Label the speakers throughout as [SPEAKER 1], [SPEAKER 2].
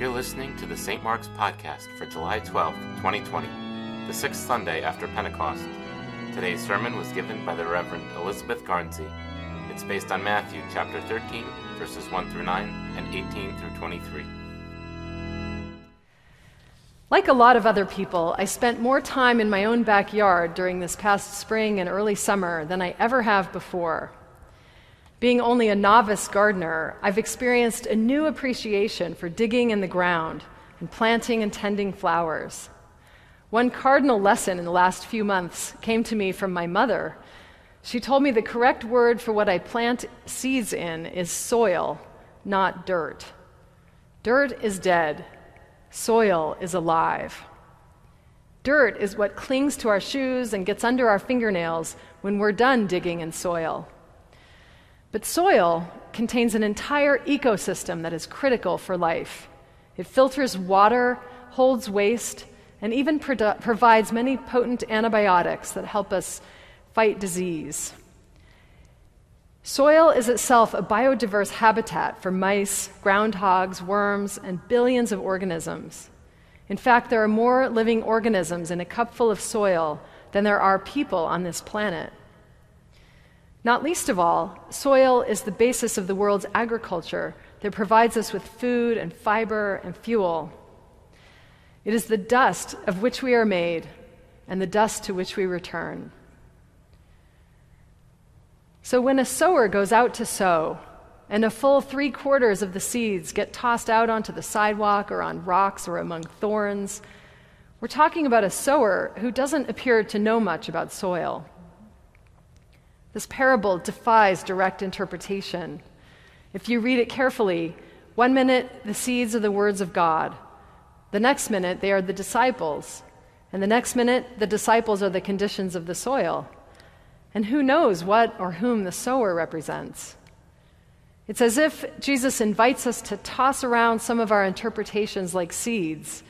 [SPEAKER 1] You're listening to the St. Mark's Podcast for July 12, 2020, the sixth Sunday after Pentecost. Today's sermon was given by the Reverend Elizabeth Garnsey. It's based on Matthew chapter 13, verses 1 through 9 and 18 through 23.
[SPEAKER 2] Like a lot of other people, I spent more time in my own backyard during this past spring and early summer than I ever have before. Being only a novice gardener, I've experienced a new appreciation for digging in the ground and planting and tending flowers. One cardinal lesson in the last few months came to me from my mother. She told me the correct word for what I plant seeds in is soil, not dirt. Dirt is dead, soil is alive. Dirt is what clings to our shoes and gets under our fingernails when we're done digging in soil. But soil contains an entire ecosystem that is critical for life. It filters water, holds waste, and even provides many potent antibiotics that help us fight disease. Soil is itself a biodiverse habitat for mice, groundhogs, worms, and billions of organisms. In fact, there are more living organisms in a cupful of soil than there are people on this planet. Not least of all, soil is the basis of the world's agriculture that provides us with food and fiber and fuel. It is the dust of which we are made and the dust to which we return. So when a sower goes out to sow, and a full three quarters of the seeds get tossed out onto the sidewalk or on rocks or among thorns, we're talking about a sower who doesn't appear to know much about soil. This parable defies direct interpretation. If you read it carefully, one minute the seeds are the words of God, the next minute they are the disciples, and the next minute the disciples are the conditions of the soil. And who knows what or whom the sower represents? It's as if Jesus invites us to toss around some of our interpretations like seeds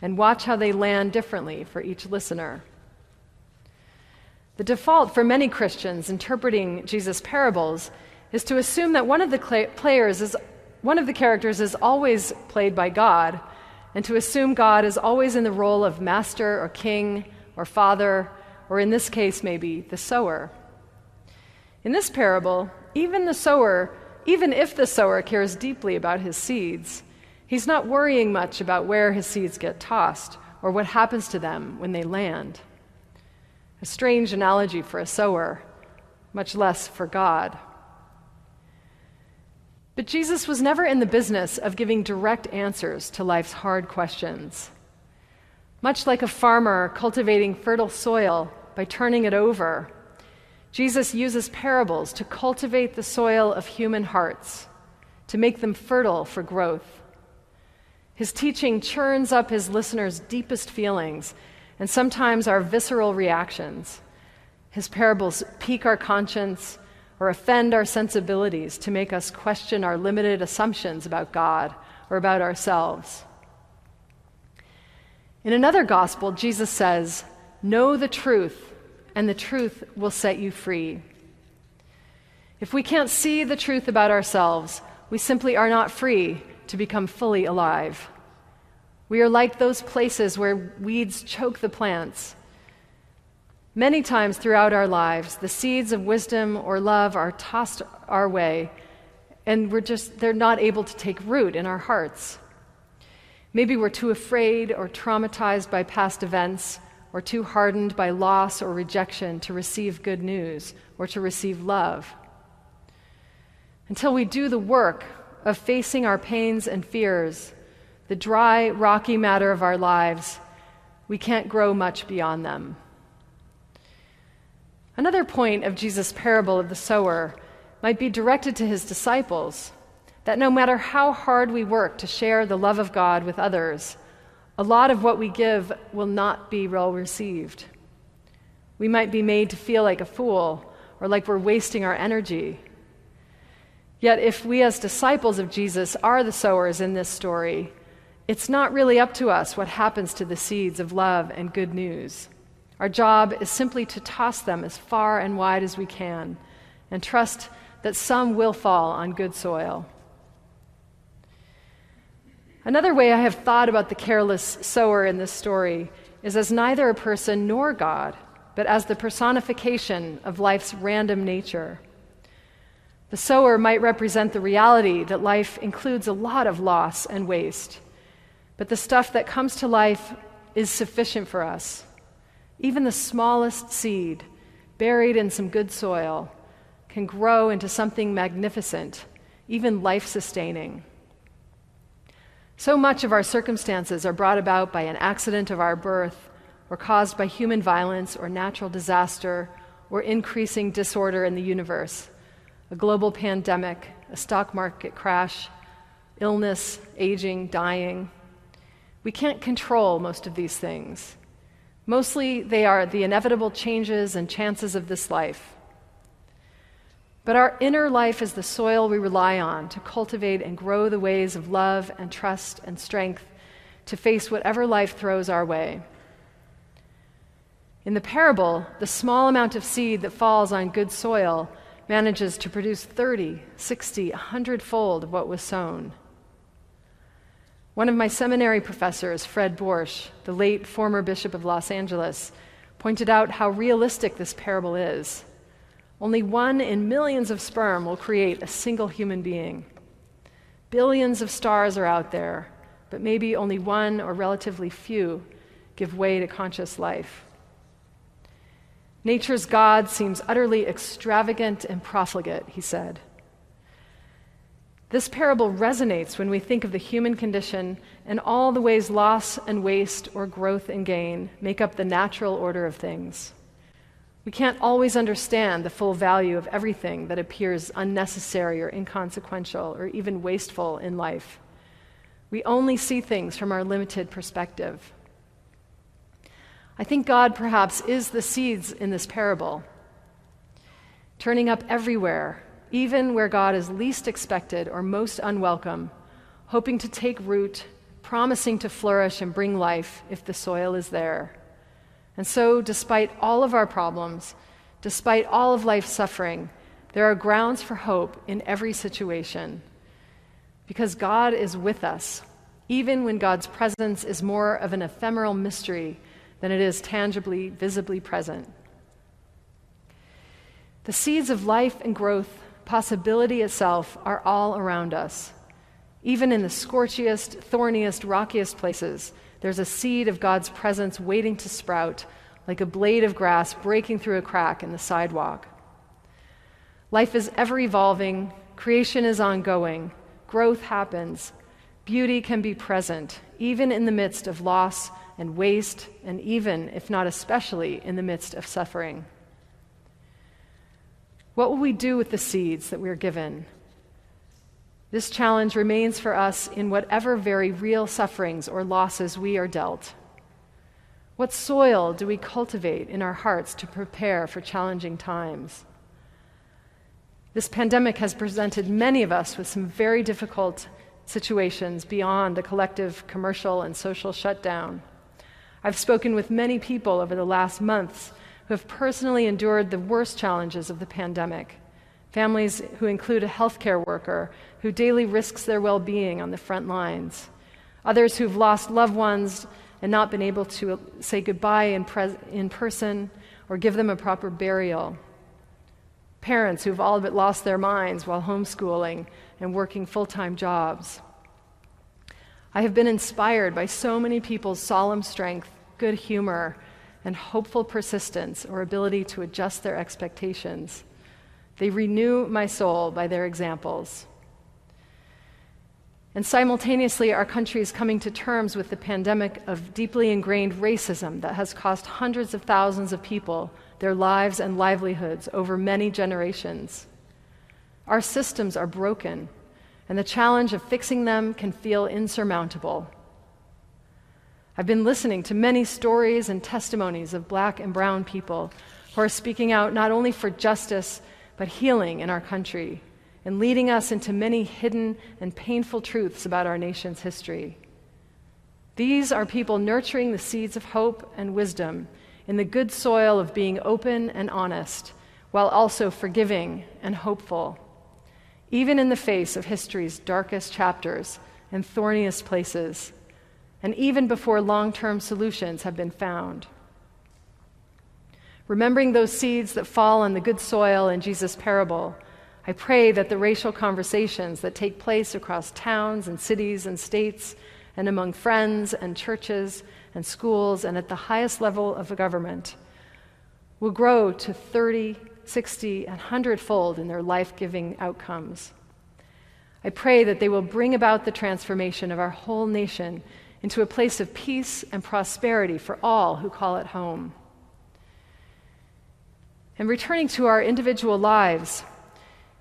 [SPEAKER 2] and watch how they land differently for each listener. The default for many Christians interpreting Jesus' parables is to assume that one of the players is one of the characters is always played by God, and to assume God is always in the role of master or king or father, or in this case, maybe the sower. In this parable, even the sower, even if the sower cares deeply about his seeds, he's not worrying much about where his seeds get tossed or what happens to them when they land. A strange analogy for a sower, much less for God. But Jesus was never in the business of giving direct answers to life's hard questions. Much like a farmer cultivating fertile soil by turning it over, Jesus uses parables to cultivate the soil of human hearts, to make them fertile for growth. His teaching churns up his listeners' deepest feelings and sometimes our visceral reactions. His parables pique our conscience or offend our sensibilities to make us question our limited assumptions about God or about ourselves. In another gospel, Jesus says, Know the truth, and the truth will set you free. If we can't see the truth about ourselves, we simply are not free to become fully alive. We are like those places where weeds choke the plants. Many times throughout our lives, the seeds of wisdom or love are tossed our way, and we're just, they're not able to take root in our hearts. Maybe we're too afraid or traumatized by past events, or too hardened by loss or rejection to receive good news or to receive love. Until we do the work of facing our pains and fears the dry, rocky matter of our lives, we can't grow much beyond them. Another point of Jesus' parable of the sower might be directed to his disciples that no matter how hard we work to share the love of God with others, a lot of what we give will not be well received. We might be made to feel like a fool or like we're wasting our energy. Yet, if we as disciples of Jesus are the sowers in this story, it's not really up to us what happens to the seeds of love and good news. Our job is simply to toss them as far and wide as we can and trust that some will fall on good soil. Another way I have thought about the careless sower in this story is as neither a person nor God, but as the personification of life's random nature. The sower might represent the reality that life includes a lot of loss and waste, but the stuff that comes to life is sufficient for us. Even the smallest seed, buried in some good soil, can grow into something magnificent, even life sustaining. So much of our circumstances are brought about by an accident of our birth, or caused by human violence, or natural disaster, or increasing disorder in the universe a global pandemic, a stock market crash, illness, aging, dying. We can't control most of these things. Mostly, they are the inevitable changes and chances of this life. But our inner life is the soil we rely on to cultivate and grow the ways of love and trust and strength to face whatever life throws our way. In the parable, the small amount of seed that falls on good soil manages to produce 30, 60, 100 fold of what was sown. One of my seminary professors, Fred Borsch, the late former Bishop of Los Angeles, pointed out how realistic this parable is. Only one in millions of sperm will create a single human being. Billions of stars are out there, but maybe only one or relatively few give way to conscious life. Nature's God seems utterly extravagant and profligate, he said. This parable resonates when we think of the human condition and all the ways loss and waste or growth and gain make up the natural order of things. We can't always understand the full value of everything that appears unnecessary or inconsequential or even wasteful in life. We only see things from our limited perspective. I think God perhaps is the seeds in this parable, turning up everywhere, even where God is least expected or most unwelcome, hoping to take root, promising to flourish and bring life if the soil is there. And so, despite all of our problems, despite all of life's suffering, there are grounds for hope in every situation. Because God is with us, even when God's presence is more of an ephemeral mystery than it is tangibly, visibly present. The seeds of life and growth, possibility itself, are all around us. Even in the scorchiest, thorniest, rockiest places, there's a seed of God's presence waiting to sprout, like a blade of grass breaking through a crack in the sidewalk. Life is ever evolving, creation is ongoing, growth happens, beauty can be present, even in the midst of loss and waste, and even, if not especially, in the midst of suffering. What will we do with the seeds that we are given? This challenge remains for us in whatever very real sufferings or losses we are dealt. What soil do we cultivate in our hearts to prepare for challenging times? This pandemic has presented many of us with some very difficult situations beyond a collective commercial and social shutdown. I've spoken with many people over the last months who have personally endured the worst challenges of the pandemic. Families who include a healthcare worker who daily risks their well being on the front lines. Others who've lost loved ones and not been able to say goodbye in, pres- in person or give them a proper burial. Parents who've all but lost their minds while homeschooling and working full time jobs. I have been inspired by so many people's solemn strength, good humor, and hopeful persistence or ability to adjust their expectations. They renew my soul by their examples. And simultaneously, our country is coming to terms with the pandemic of deeply ingrained racism that has cost hundreds of thousands of people their lives and livelihoods over many generations. Our systems are broken, and the challenge of fixing them can feel insurmountable. I've been listening to many stories and testimonies of black and brown people who are speaking out not only for justice, but healing in our country and leading us into many hidden and painful truths about our nation's history. These are people nurturing the seeds of hope and wisdom in the good soil of being open and honest, while also forgiving and hopeful even in the face of history's darkest chapters and thorniest places, and even before long term solutions have been found. Remembering those seeds that fall on the good soil in Jesus' parable, I pray that the racial conversations that take place across towns and cities and states and among friends and churches and schools and at the highest level of government will grow to 30, 60, and 100 fold in their life giving outcomes. I pray that they will bring about the transformation of our whole nation into a place of peace and prosperity for all who call it home. And returning to our individual lives,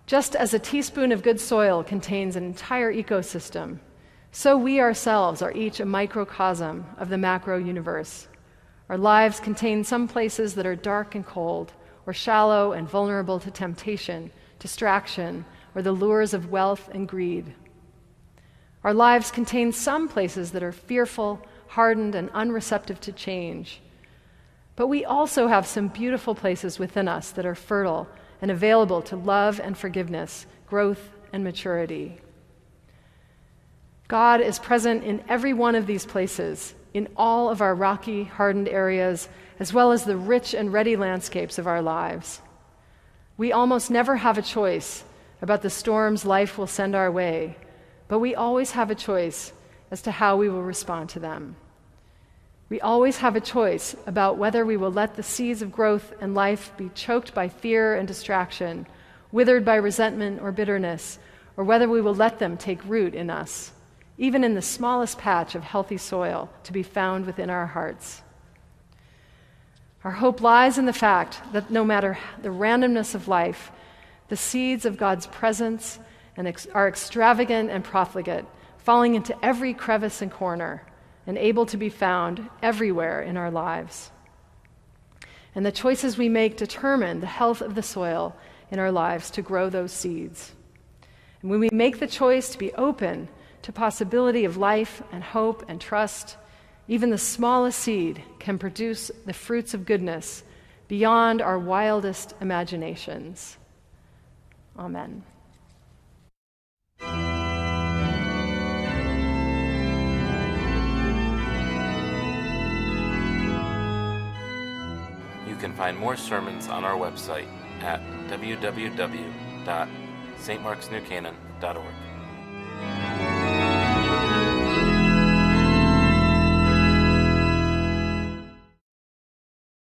[SPEAKER 2] just as a teaspoon of good soil contains an entire ecosystem, so we ourselves are each a microcosm of the macro universe. Our lives contain some places that are dark and cold, or shallow and vulnerable to temptation, distraction, or the lures of wealth and greed. Our lives contain some places that are fearful, hardened, and unreceptive to change. But we also have some beautiful places within us that are fertile and available to love and forgiveness, growth and maturity. God is present in every one of these places, in all of our rocky, hardened areas, as well as the rich and ready landscapes of our lives. We almost never have a choice about the storms life will send our way, but we always have a choice as to how we will respond to them. We always have a choice about whether we will let the seeds of growth and life be choked by fear and distraction, withered by resentment or bitterness, or whether we will let them take root in us, even in the smallest patch of healthy soil to be found within our hearts. Our hope lies in the fact that no matter the randomness of life, the seeds of God's presence and ex- are extravagant and profligate, falling into every crevice and corner and able to be found everywhere in our lives. And the choices we make determine the health of the soil in our lives to grow those seeds. And when we make the choice to be open to possibility of life and hope and trust, even the smallest seed can produce the fruits of goodness beyond our wildest imaginations. Amen.
[SPEAKER 1] Can find more sermons on our website at www.stmarksnewcanaan.org.